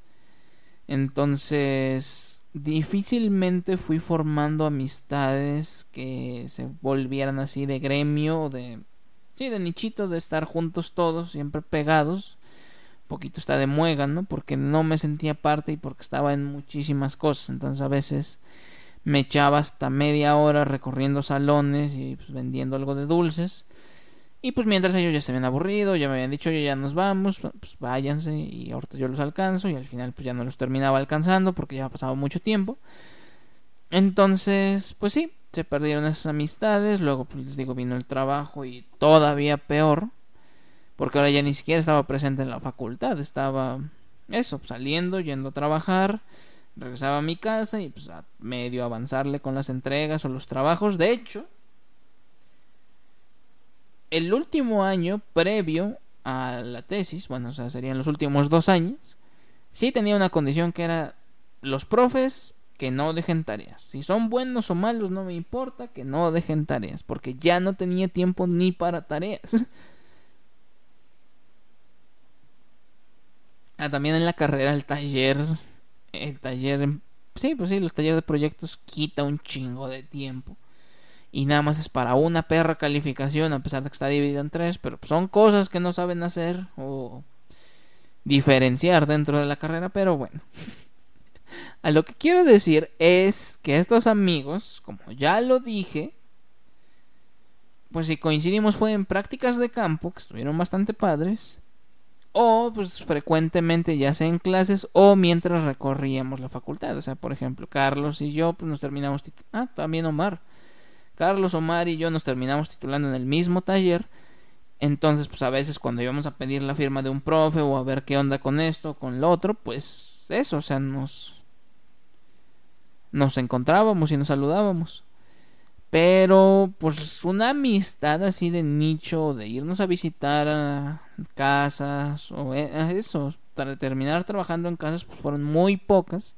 Entonces, difícilmente fui formando amistades que se volvieran así de gremio o de sí, de nichito de estar juntos todos, siempre pegados. Un poquito está de muega, Porque no me sentía parte y porque estaba en muchísimas cosas. Entonces, a veces me echaba hasta media hora recorriendo salones y pues, vendiendo algo de dulces. Y pues mientras ellos ya se habían aburrido, ya me habían dicho, oye, ya nos vamos, pues váyanse y ahorita yo los alcanzo y al final pues ya no los terminaba alcanzando porque ya ha pasado mucho tiempo. Entonces, pues sí, se perdieron esas amistades, luego pues les digo, vino el trabajo y todavía peor, porque ahora ya ni siquiera estaba presente en la facultad, estaba eso, saliendo, yendo a trabajar, regresaba a mi casa y pues medio avanzarle con las entregas o los trabajos. De hecho, el último año previo a la tesis, bueno, o sea, serían los últimos dos años, sí tenía una condición que era los profes que no dejen tareas. Si son buenos o malos no me importa que no dejen tareas, porque ya no tenía tiempo ni para tareas. ah, también en la carrera el taller el taller, sí, pues sí, los talleres de proyectos quita un chingo de tiempo. Y nada más es para una perra calificación, a pesar de que está dividido en tres, pero son cosas que no saben hacer o diferenciar dentro de la carrera, pero bueno. a lo que quiero decir es que estos amigos, como ya lo dije, pues si coincidimos fue en prácticas de campo, que estuvieron bastante padres, o pues frecuentemente ya sea en clases o mientras recorríamos la facultad. O sea, por ejemplo, Carlos y yo pues nos terminamos ah, también Omar. Carlos, Omar y yo nos terminamos titulando en el mismo taller. Entonces, pues a veces cuando íbamos a pedir la firma de un profe o a ver qué onda con esto, con lo otro, pues eso, o sea, nos nos encontrábamos y nos saludábamos. Pero, pues, una amistad así de nicho, de irnos a visitar a casas, o e, eso, para terminar trabajando en casas, pues fueron muy pocas.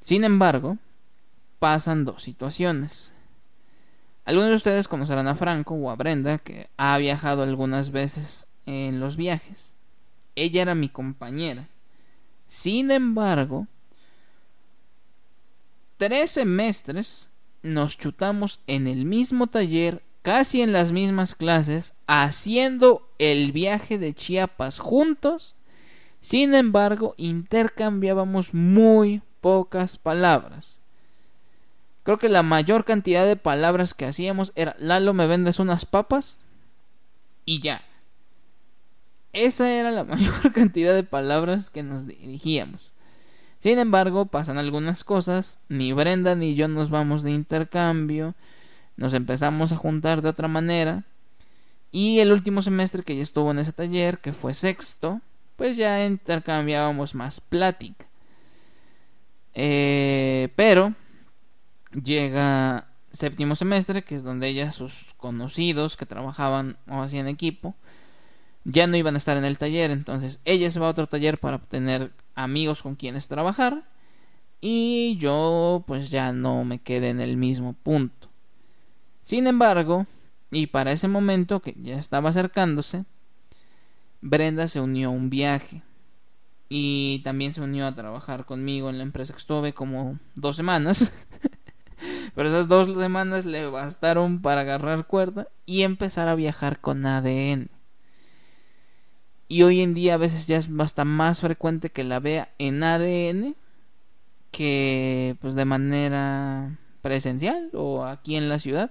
Sin embargo, pasan dos situaciones. Algunos de ustedes conocerán a Franco o a Brenda, que ha viajado algunas veces en los viajes. Ella era mi compañera. Sin embargo, tres semestres nos chutamos en el mismo taller, casi en las mismas clases, haciendo el viaje de Chiapas juntos. Sin embargo, intercambiábamos muy pocas palabras. Creo que la mayor cantidad de palabras que hacíamos era Lalo, me vendes unas papas y ya. Esa era la mayor cantidad de palabras que nos dirigíamos. Sin embargo, pasan algunas cosas, ni Brenda ni yo nos vamos de intercambio, nos empezamos a juntar de otra manera, y el último semestre que ya estuvo en ese taller, que fue sexto, pues ya intercambiábamos más plática. Eh, pero llega séptimo semestre, que es donde ella, sus conocidos que trabajaban o hacían equipo, ya no iban a estar en el taller, entonces ella se va a otro taller para obtener amigos con quienes trabajar y yo pues ya no me quedé en el mismo punto. Sin embargo, y para ese momento que ya estaba acercándose, Brenda se unió a un viaje y también se unió a trabajar conmigo en la empresa que estuve como dos semanas. Pero esas dos semanas le bastaron para agarrar cuerda y empezar a viajar con ADN. Y hoy en día a veces ya es bastante más frecuente que la vea en ADN que pues de manera presencial o aquí en la ciudad.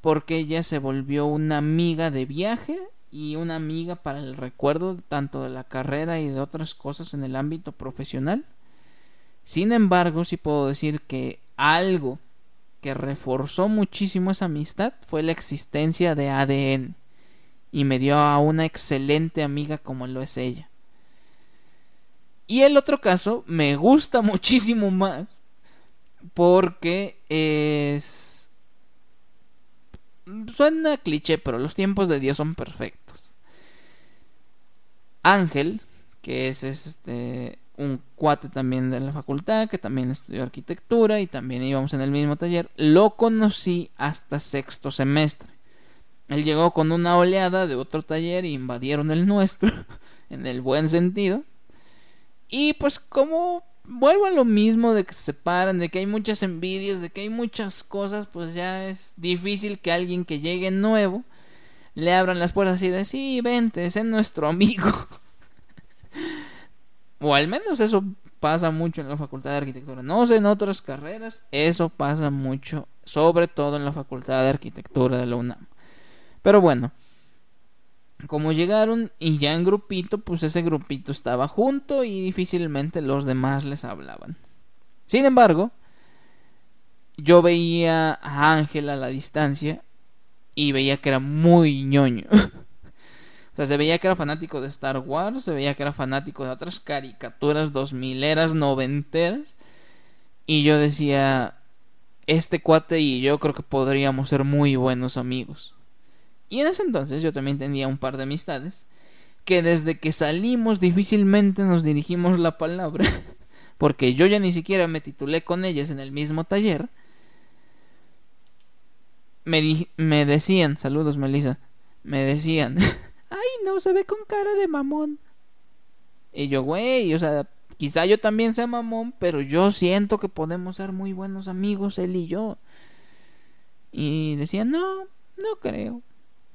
Porque ella se volvió una amiga de viaje y una amiga para el recuerdo tanto de la carrera y de otras cosas en el ámbito profesional. Sin embargo, sí puedo decir que algo que reforzó muchísimo esa amistad fue la existencia de ADN y me dio a una excelente amiga como lo es ella. Y el otro caso me gusta muchísimo más porque es... Suena cliché, pero los tiempos de Dios son perfectos. Ángel, que es este un cuate también de la facultad, que también estudió arquitectura y también íbamos en el mismo taller, lo conocí hasta sexto semestre. Él llegó con una oleada de otro taller y invadieron el nuestro, en el buen sentido. Y pues como vuelvo a lo mismo de que se separan, de que hay muchas envidias, de que hay muchas cosas, pues ya es difícil que alguien que llegue nuevo le abran las puertas y de sí, vente, es nuestro amigo. o al menos eso pasa mucho en la facultad de arquitectura. No sé en otras carreras, eso pasa mucho, sobre todo en la facultad de arquitectura de la UNAM. Pero bueno, como llegaron y ya en grupito, pues ese grupito estaba junto y difícilmente los demás les hablaban. Sin embargo, yo veía a Ángel a la distancia y veía que era muy ñoño. o sea, se veía que era fanático de Star Wars, se veía que era fanático de otras caricaturas dos mileras, noventeras. Y yo decía, este cuate y yo creo que podríamos ser muy buenos amigos. Y en ese entonces yo también tenía un par de amistades que desde que salimos difícilmente nos dirigimos la palabra, porque yo ya ni siquiera me titulé con ellas en el mismo taller. Me, me decían, saludos Melissa, me decían, ay no, se ve con cara de mamón. Y yo, güey, o sea, quizá yo también sea mamón, pero yo siento que podemos ser muy buenos amigos, él y yo. Y decían, no, no creo.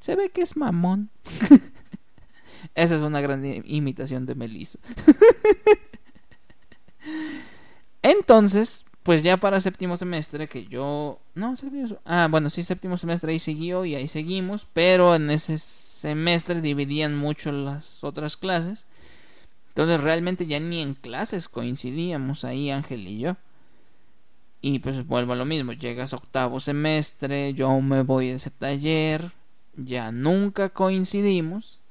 Se ve que es mamón. Esa es una gran imitación de Melissa. Entonces, pues ya para séptimo semestre, que yo. No, séptimo. Ah, bueno, sí, séptimo semestre ahí siguió y ahí seguimos. Pero en ese semestre dividían mucho las otras clases. Entonces realmente ya ni en clases coincidíamos ahí Ángel y yo. Y pues vuelvo a lo mismo. Llegas octavo semestre, yo me voy de ese taller ya nunca coincidimos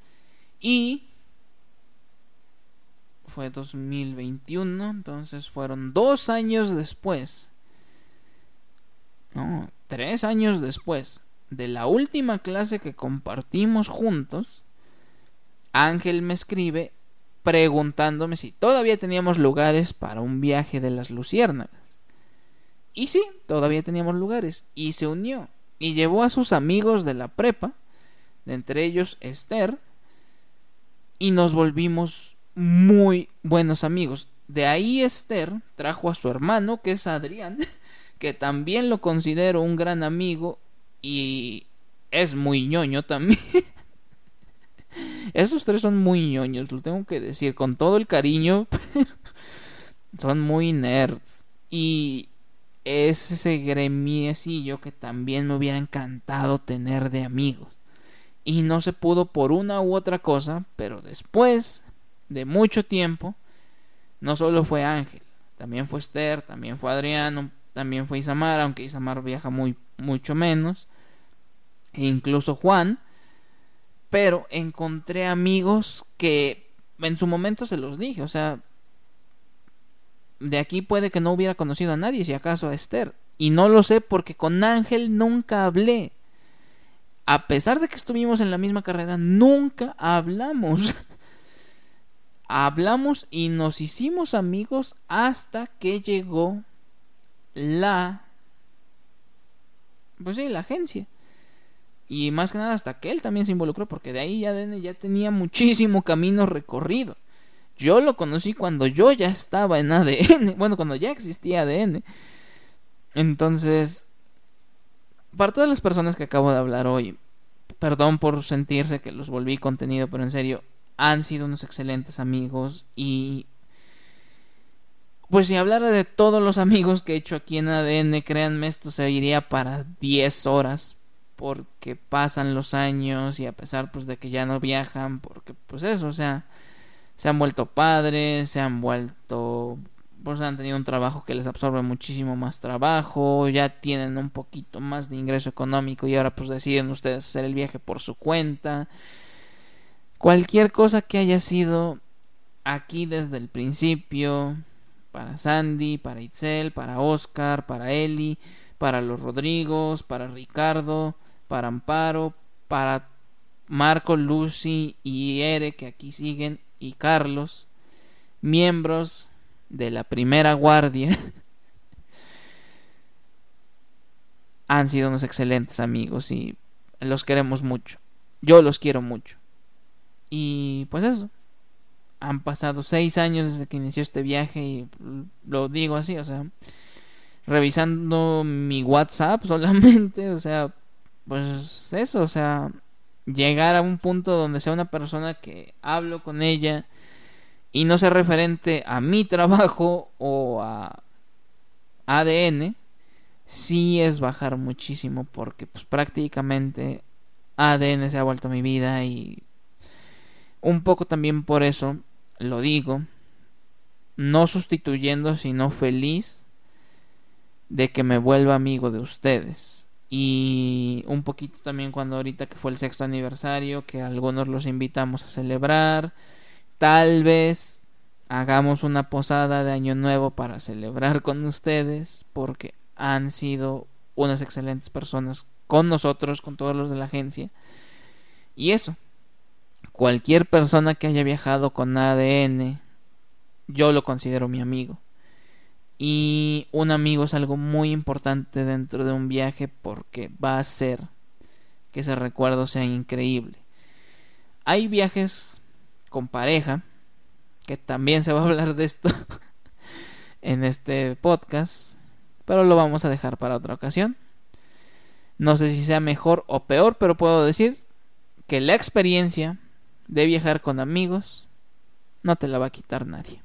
y fue 2021, entonces fueron dos años después, no, tres años después de la última clase que compartimos juntos, Ángel me escribe preguntándome si todavía teníamos lugares para un viaje de las luciérnagas. Y sí, todavía teníamos lugares, y se unió y llevó a sus amigos de la prepa, de entre ellos Esther, y nos volvimos muy buenos amigos. De ahí Esther trajo a su hermano, que es Adrián, que también lo considero un gran amigo y es muy ñoño también. Esos tres son muy ñoños, lo tengo que decir con todo el cariño. son muy nerds. Y es ese gremiecillo que también me hubiera encantado tener de amigos. Y no se pudo por una u otra cosa, pero después de mucho tiempo, no solo fue Ángel, también fue Esther, también fue Adriano, también fue Isamar, aunque Isamar viaja muy, mucho menos, e incluso Juan, pero encontré amigos que en su momento se los dije, o sea, de aquí puede que no hubiera conocido a nadie, si acaso a Esther. Y no lo sé porque con Ángel nunca hablé. A pesar de que estuvimos en la misma carrera, nunca hablamos. hablamos y nos hicimos amigos hasta que llegó la... Pues sí, la agencia. Y más que nada hasta que él también se involucró, porque de ahí ya, ya tenía muchísimo camino recorrido. Yo lo conocí cuando yo ya estaba en ADN, bueno, cuando ya existía ADN. Entonces, para todas las personas que acabo de hablar hoy, perdón por sentirse que los volví contenido, pero en serio, han sido unos excelentes amigos y pues si hablara de todos los amigos que he hecho aquí en ADN, créanme, esto se iría para 10 horas porque pasan los años y a pesar pues de que ya no viajan, porque pues eso, o sea, se han vuelto padres, se han vuelto pues han tenido un trabajo que les absorbe muchísimo más trabajo, ya tienen un poquito más de ingreso económico y ahora pues deciden ustedes hacer el viaje por su cuenta. Cualquier cosa que haya sido aquí desde el principio, para Sandy, para Itzel, para Oscar, para Eli, para los Rodrigos, para Ricardo, para Amparo, para Marco, Lucy y Ere que aquí siguen y Carlos, miembros de la primera guardia, han sido unos excelentes amigos y los queremos mucho. Yo los quiero mucho. Y pues eso. Han pasado seis años desde que inició este viaje y lo digo así, o sea, revisando mi WhatsApp solamente, o sea, pues eso, o sea, llegar a un punto donde sea una persona que hablo con ella y no sea referente a mi trabajo o a ADN, sí es bajar muchísimo porque pues prácticamente ADN se ha vuelto mi vida y un poco también por eso lo digo, no sustituyendo sino feliz de que me vuelva amigo de ustedes. Y un poquito también cuando ahorita que fue el sexto aniversario, que algunos los invitamos a celebrar. Tal vez hagamos una posada de año nuevo para celebrar con ustedes, porque han sido unas excelentes personas con nosotros, con todos los de la agencia. Y eso, cualquier persona que haya viajado con ADN, yo lo considero mi amigo. Y un amigo es algo muy importante dentro de un viaje porque va a hacer que ese recuerdo sea increíble. Hay viajes con pareja, que también se va a hablar de esto en este podcast, pero lo vamos a dejar para otra ocasión. No sé si sea mejor o peor, pero puedo decir que la experiencia de viajar con amigos no te la va a quitar nadie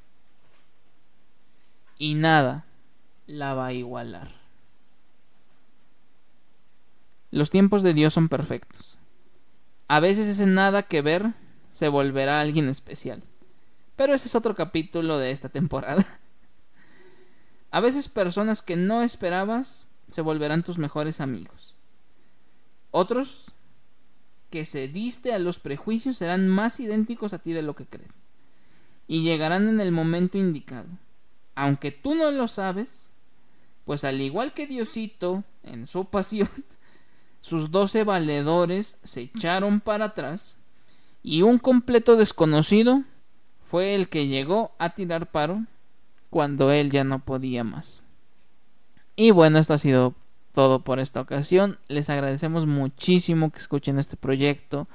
y nada la va a igualar. Los tiempos de Dios son perfectos. A veces ese nada que ver se volverá alguien especial. Pero ese es otro capítulo de esta temporada. A veces personas que no esperabas se volverán tus mejores amigos. Otros que cediste a los prejuicios serán más idénticos a ti de lo que crees. Y llegarán en el momento indicado aunque tú no lo sabes, pues al igual que Diosito en su pasión, sus doce valedores se echaron para atrás y un completo desconocido fue el que llegó a tirar paro cuando él ya no podía más. Y bueno, esto ha sido todo por esta ocasión. Les agradecemos muchísimo que escuchen este proyecto.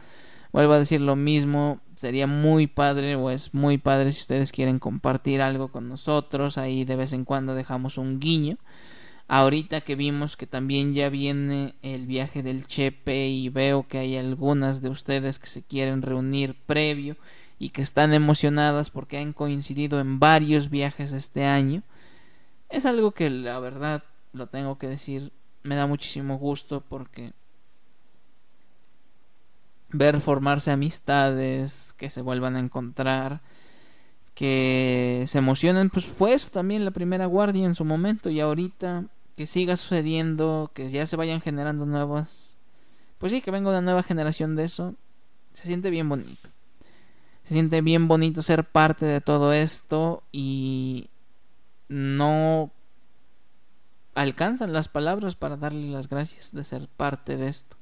Vuelvo a decir lo mismo, sería muy padre o es muy padre si ustedes quieren compartir algo con nosotros, ahí de vez en cuando dejamos un guiño. Ahorita que vimos que también ya viene el viaje del Chepe y veo que hay algunas de ustedes que se quieren reunir previo y que están emocionadas porque han coincidido en varios viajes este año. Es algo que la verdad lo tengo que decir, me da muchísimo gusto porque ver formarse amistades, que se vuelvan a encontrar, que se emocionen, pues fue eso también la primera guardia en su momento y ahorita que siga sucediendo, que ya se vayan generando nuevas, pues sí, que venga una nueva generación de eso, se siente bien bonito. Se siente bien bonito ser parte de todo esto y no alcanzan las palabras para darle las gracias de ser parte de esto.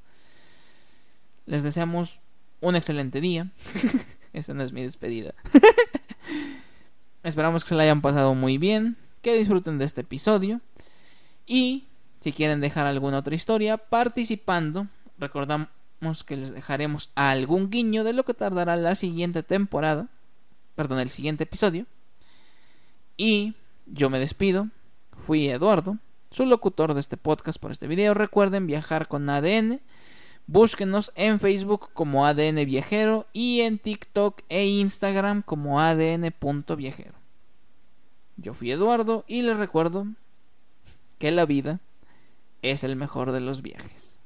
Les deseamos un excelente día. Esa no es mi despedida. Esperamos que se la hayan pasado muy bien, que disfruten de este episodio. Y si quieren dejar alguna otra historia participando, recordamos que les dejaremos algún guiño de lo que tardará la siguiente temporada. Perdón, el siguiente episodio. Y yo me despido. Fui Eduardo, su locutor de este podcast por este video. Recuerden viajar con ADN Búsquenos en Facebook como ADN Viajero y en TikTok e Instagram como ADN.viajero. Yo fui Eduardo y les recuerdo que la vida es el mejor de los viajes.